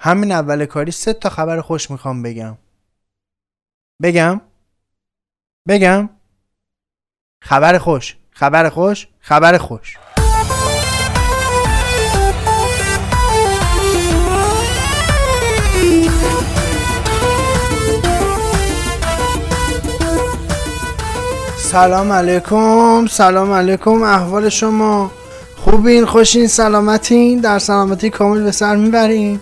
همین اول کاری سه تا خبر خوش می‌خوام بگم. بگم؟ بگم؟ خبر خوش خبر خوش خبر خوش. سلام علیکم سلام علیکم احوال شما خوبین خوشین سلامتین در سلامتی کامل به سر می‌برین.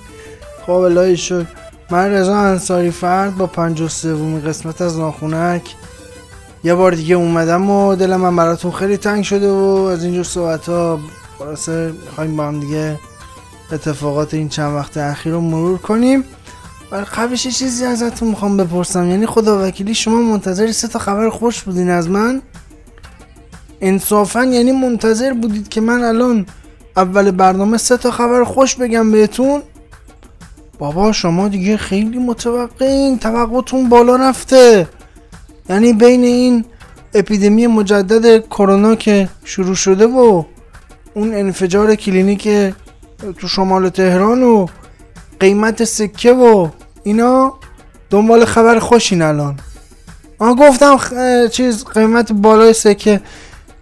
خب الهی شد. من رضا انصاری فرد با پنج و سومی قسمت از ناخونک. یه بار دیگه اومدم و دل من براتون خیلی تنگ شده و از اینجور صحبت ها خلاصه می‌خوایم با هم دیگه اتفاقات این چند وقت اخیر رو مرور کنیم. ولی قبلش یه چیزی ازتون می‌خوام بپرسم. یعنی خدا وکیلی شما منتظر سه تا خبر خوش بودین از من؟ انصافا یعنی منتظر بودید که من الان اول برنامه سه تا خبر خوش بگم بهتون؟ بابا شما دیگه خیلی متوقعین. توقعتون بالا رفته. یعنی بین این اپیدمی مجدد کرونا که شروع شده و اون انفجار کلینیک تو شمال تهران و قیمت سکه و اینا دنبال خبر خوشین الان. آن گفتم چیز قیمت بالای سکه.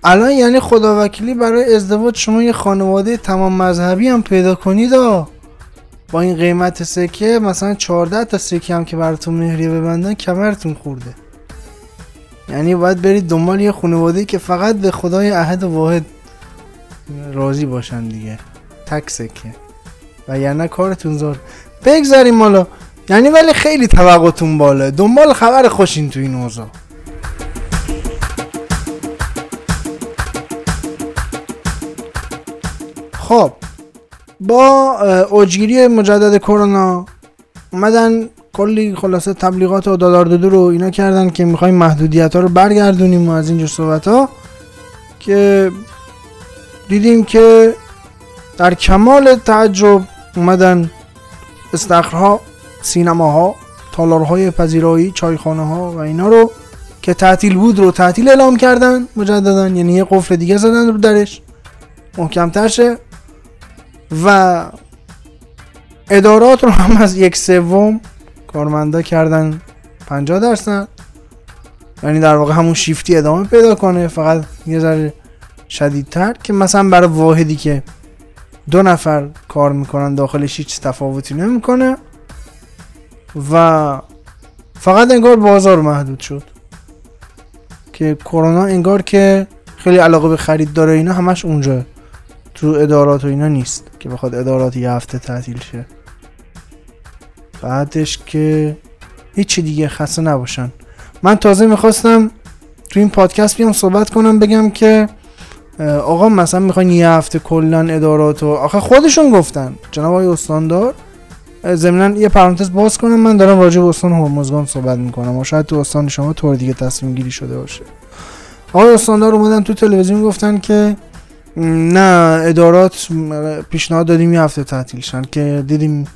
الان یعنی خداوکیلی برای ازدواج شما یه خانواده تمام مذهبی هم پیدا کنید با این قیمت سکه مثلا 14 تا سکه هم که براتون مهریه ببندن کمرتون خورده. یعنی باید برید دنبال یه خانواده که فقط به خدای احد و واحد راضی باشن دیگه. تک سکه. و یعنی کارتون زار بگذاریم مالا یعنی ولی خیلی توقعتون بالا دنبال خبر خوشین تو این اوضاع. خب. با اوجگیری مجدد کرونا اومدن کلی خلاصه تبلیغات و دادار دادو رو اینا کردن که می‌خوایم محدودیت ها رو برگردونیم و از اینجور صحبت ها که دیدیم که در کمال تعجب اومدن استخرها سینماها تالارهای پذیرایی چایخانه ها و اینا رو که تعطیل بود رو تعطیل اعلام کردن مجددا یعنی یه قفل دیگه زدن رو درش. محکمتر شه. و ادارات رو هم از یک سوم کارمندا کردن 50 درصد. یعنی در واقع همون شیفتی ادامه پیدا کنه. فقط یه ذره شدیدتر که مثلا برای واحدی که دو نفر کار می‌کنن داخلش هیچ تفاوتی نمی‌کنه و فقط انگار بازار محدود شد. که کرونا انگار که خیلی علاقه به خرید داره اینا همش اونجا. تو ادارات و اینا نیست که بخواد ادارات یه هفته تعطیل شه. بعدش که هیچی دیگه خسته نباشن. من تازه می‌خواستم تو این پادکست بیام صحبت کنم بگم که آقا مثلا می‌خواین یه هفته کلا ادارات و آخه خودشون گفتن. جناب آقای استاندار ضمنا یه پرانتز باز کنم من دارم راجع به استان هرمزگان صحبت می‌کنم. و شاید تو استان شما طور دیگه تصمیم گیری شده باشه. آقای استاندار اومدن تو تلویزیون گفتن که نه ادارات پیشنهاد دادیم یه هفته تعطیل شن که دیدیم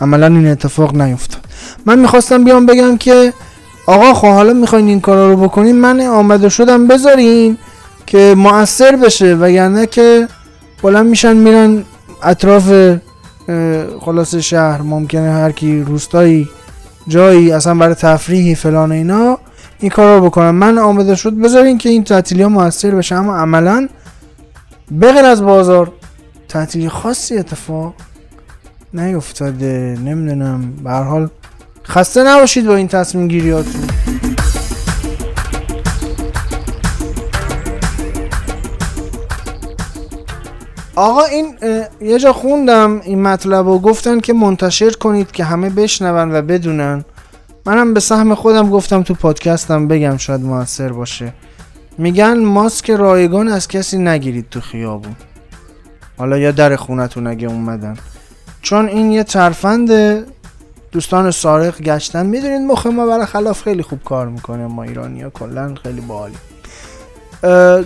عملا این اتفاق نیفتاد. من می‌خواستم بیام بگم که آقا خب حالا می‌خواین این کارا رو بکنین من آمده شدم بذارین که مؤثر بشه و یعنی که بلند میشن میرن اطراف خلاص شهر ممکنه هر کی روستایی جایی اصلا برای تفریحی فلان اینا این کار رو بکنن. من آمده شد بذارین که این تعطیلی ها موثر بشه اما عملا بغیر از بازار تعطیلی خاصی اتفاق نیفتاده. نمی‌دونم. به حال خسته نباشید با این تصمیم گیریاتون. آقا این یه جا خوندم این مطلب و گفتن که منتشر کنید که همه بشنون و بدونن. منم به سهم خودم گفتم تو پادکستم بگم شاید موثر باشه. میگن ماسک رایگان از کسی نگیرید تو خیابون. حالا یا در خونتون اگه اومدن. چون این یه ترفند دوستان سارق گشتن می‌دونید مخ ما برای خلاف خیلی خوب کار می‌کنه ما ایرانی ها کلا خیلی باحالی.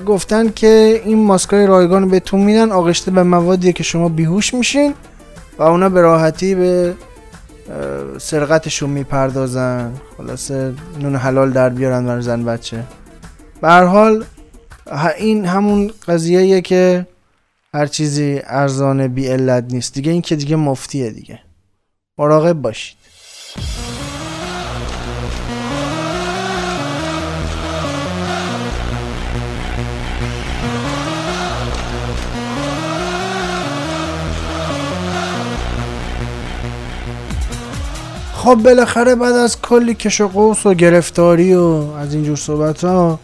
گفتن که این ماسکای رایگان بهتون میدن آغشته به موادی که شما بیهوش میشین و اونا به راحتی به سرقتشون می‌پردازن. خلاصه نون حلال در بیارن برای زن بچه. به حال این همون قضیه که هر چیزی ارزان بی علت نیست. دیگه این که دیگه مفتیه دیگه. مراقب باشید. خب بالاخره بعد از کلی کش و قوس و گرفتاری و از اینجور صحبت ها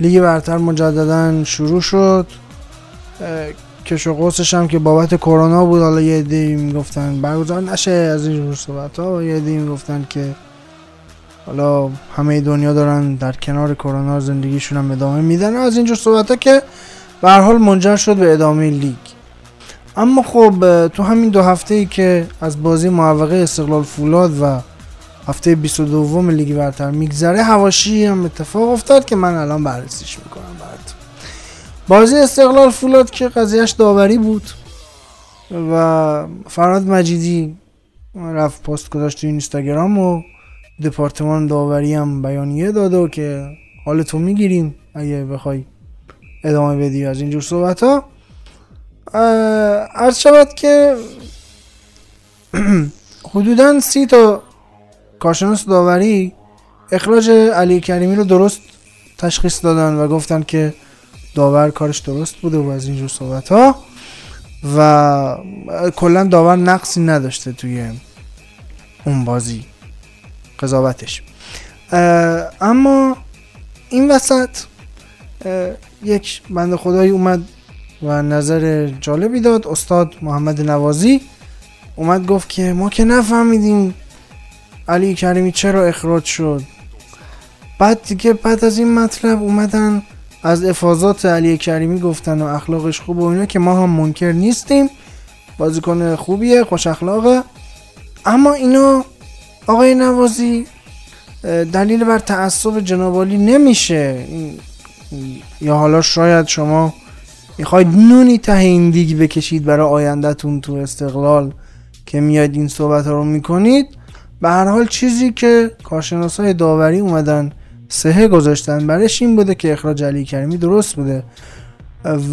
لیگ برتر مجددا شروع شد. کش و قوسش هم که بابت کرونا بود حالا یه عده می‌گفتن برگزار نشه از اینجور صحبت ها یه عده می‌گفتن که حالا همه دنیا دارن در کنار کرونا زندگیشون هم ادامه میدن. از اینجور صحبت ها که به حال منجر شد به ادامه لیگ. اما خب تو همین دو هفته ای که از بازی معوقه استقلال فولاد و هفته 22 لیگ برتر میگذره. هواشی هم اتفاق افتاد که من الان بررسیش می‌کنم برات. بازی استقلال فولاد که قضیهش داوری بود و فراد مجیدی رفت پست گذاشت تو اینستاگرام و دپارتمان داوری هم بیانیه داده و که حال تو می‌گیریم اگه بخوای ادامه بدی از اینجور صحبت ها عرض شود که حدودا سی تا کارشناس داوری اخراج علی کریمی رو درست تشخیص دادن و گفتن که داور کارش درست بوده و از اینجور صحبت ها و کلا داور نقصی نداشته توی اون بازی. قضاوتش. اما این وسط یک بند خدایی اومد و نظر جالبی داد. استاد محمد نوازی اومد گفت که ما که نفهمیدیم علی کریمی چرا اخراج شد؟ بعد دیگه بعد از این مطلب اومدن از افاظات علی کریمی گفتن و اخلاقش خوب و اینا که ما هم منکر نیستیم. بازیکن خوبیه خوش اخلاقه. اما اینا آقای نوازی دلیل بر تعصب جنابالی نمیشه. یا حالا شاید شما می‌خواید نونی ته این دیگ بکشید برای آیندهتون تو استقلال که میاد این صحبت رو می‌کنید. به هر حال چیزی که کارشناس های داوری اومدن سهه گذاشتن برش این بوده که اخراج علی کریمی درست بوده.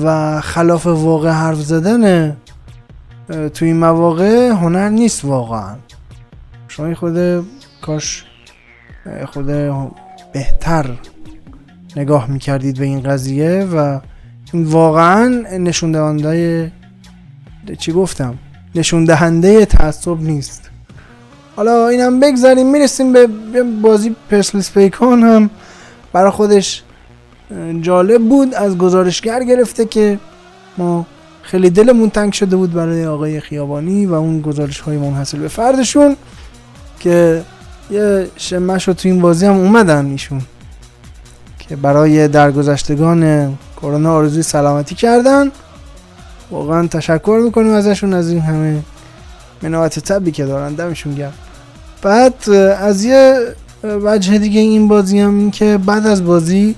و خلاف واقع حرف زدن تو این مواقع هنر نیست واقعا. شما خود کاش خود بهتر نگاه می‌کردید به این قضیه و واقعا نشون دهنده چی گفتم؟ نشون دهنده تعصب نیست. حالا اینم بگذاریم می‌رسیم به بازی پرسلیس پیکان هم. برای خودش جالب بود از گزارشگر گرفته که ما خیلی دلمون تنگ شده بود برای آقای خیابانی و اون گزارش های منحصر به فردشون که یه شمش رو تو این بازی هم اومدن ایشون که برای درگذشتگان کرونا آرزوی سلامتی کردن. واقعا تشکر می‌کنیم ازشون از این همه منوعت طبی که دارن. دمشون گرم. بعد از یه وجه دیگه این بازی هم این که بعد از بازی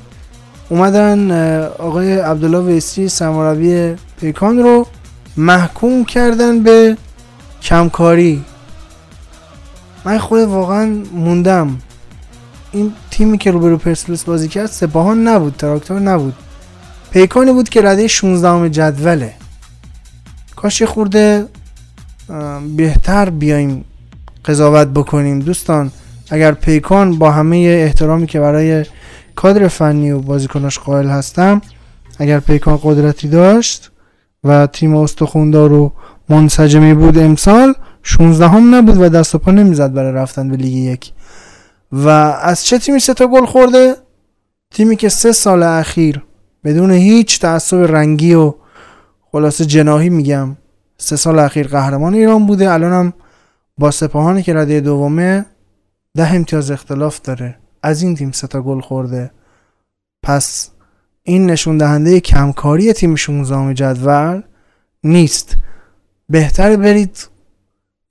اومدن آقای عبدالله ویسی سماروی پیکان رو محکوم کردن به کمکاری. من خود واقعا موندم. این تیمی که روبرو پرسپولیس بازی کرد سپاهان نبود تراکتور نبود. پیکانی بود که رده 16 جدوله. کاش خورده بهتر بیایم قضاوت بکنیم. دوستان اگر پیکان با همه احترامی که برای کادر فنی و بازیکناش قائل هستم اگر پیکان قدرتی داشت و تیم استخوندار و منسجمی بود امسال 16 هم نبود و دست و پا نمی‌زد برای رفتن به لیگ یک. و از چه تیمی سه تا گل خورده؟ تیمی که سه سال اخیر بدون هیچ تعصب رنگی و خلاصه جناهی میگم سه سال اخیر قهرمان ایران بوده. الانم با سپاهانی که رده دومه ده امتیاز اختلاف داره. از این تیم سه تا گل خورده. پس این نشون دهنده کمکاری تیم 16 جدول نیست. بهتر برید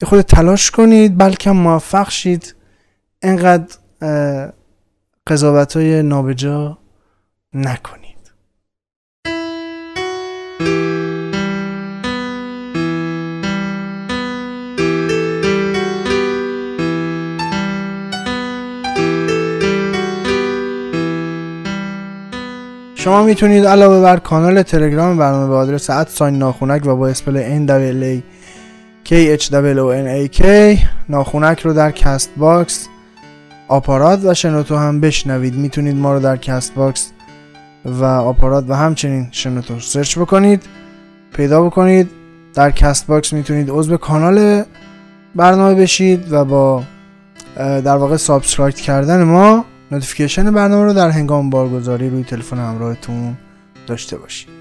خود تلاش کنید بلکه موفق شید. انقدر قضاوت های نابجا نکنید. شما می‌تونید علاوه بر کانال تلگرام برنامه به آدرس sign ناخونک و با spell NWLA K H O N A K ناخونک رو در CastBox آپارات و شنوتو هم بشنوید. می‌تونید ما رو در CastBox و آپارات و همچنین شنوتو سرچ بکنید. پیدا بکنید. در CastBox می‌تونید عضو کانال برنامه بشید و با در واقع subscribe کردن ما نوتیفیکیشن برنامه رو در هنگام بارگذاری روی تلفن همراهتون داشته باشید.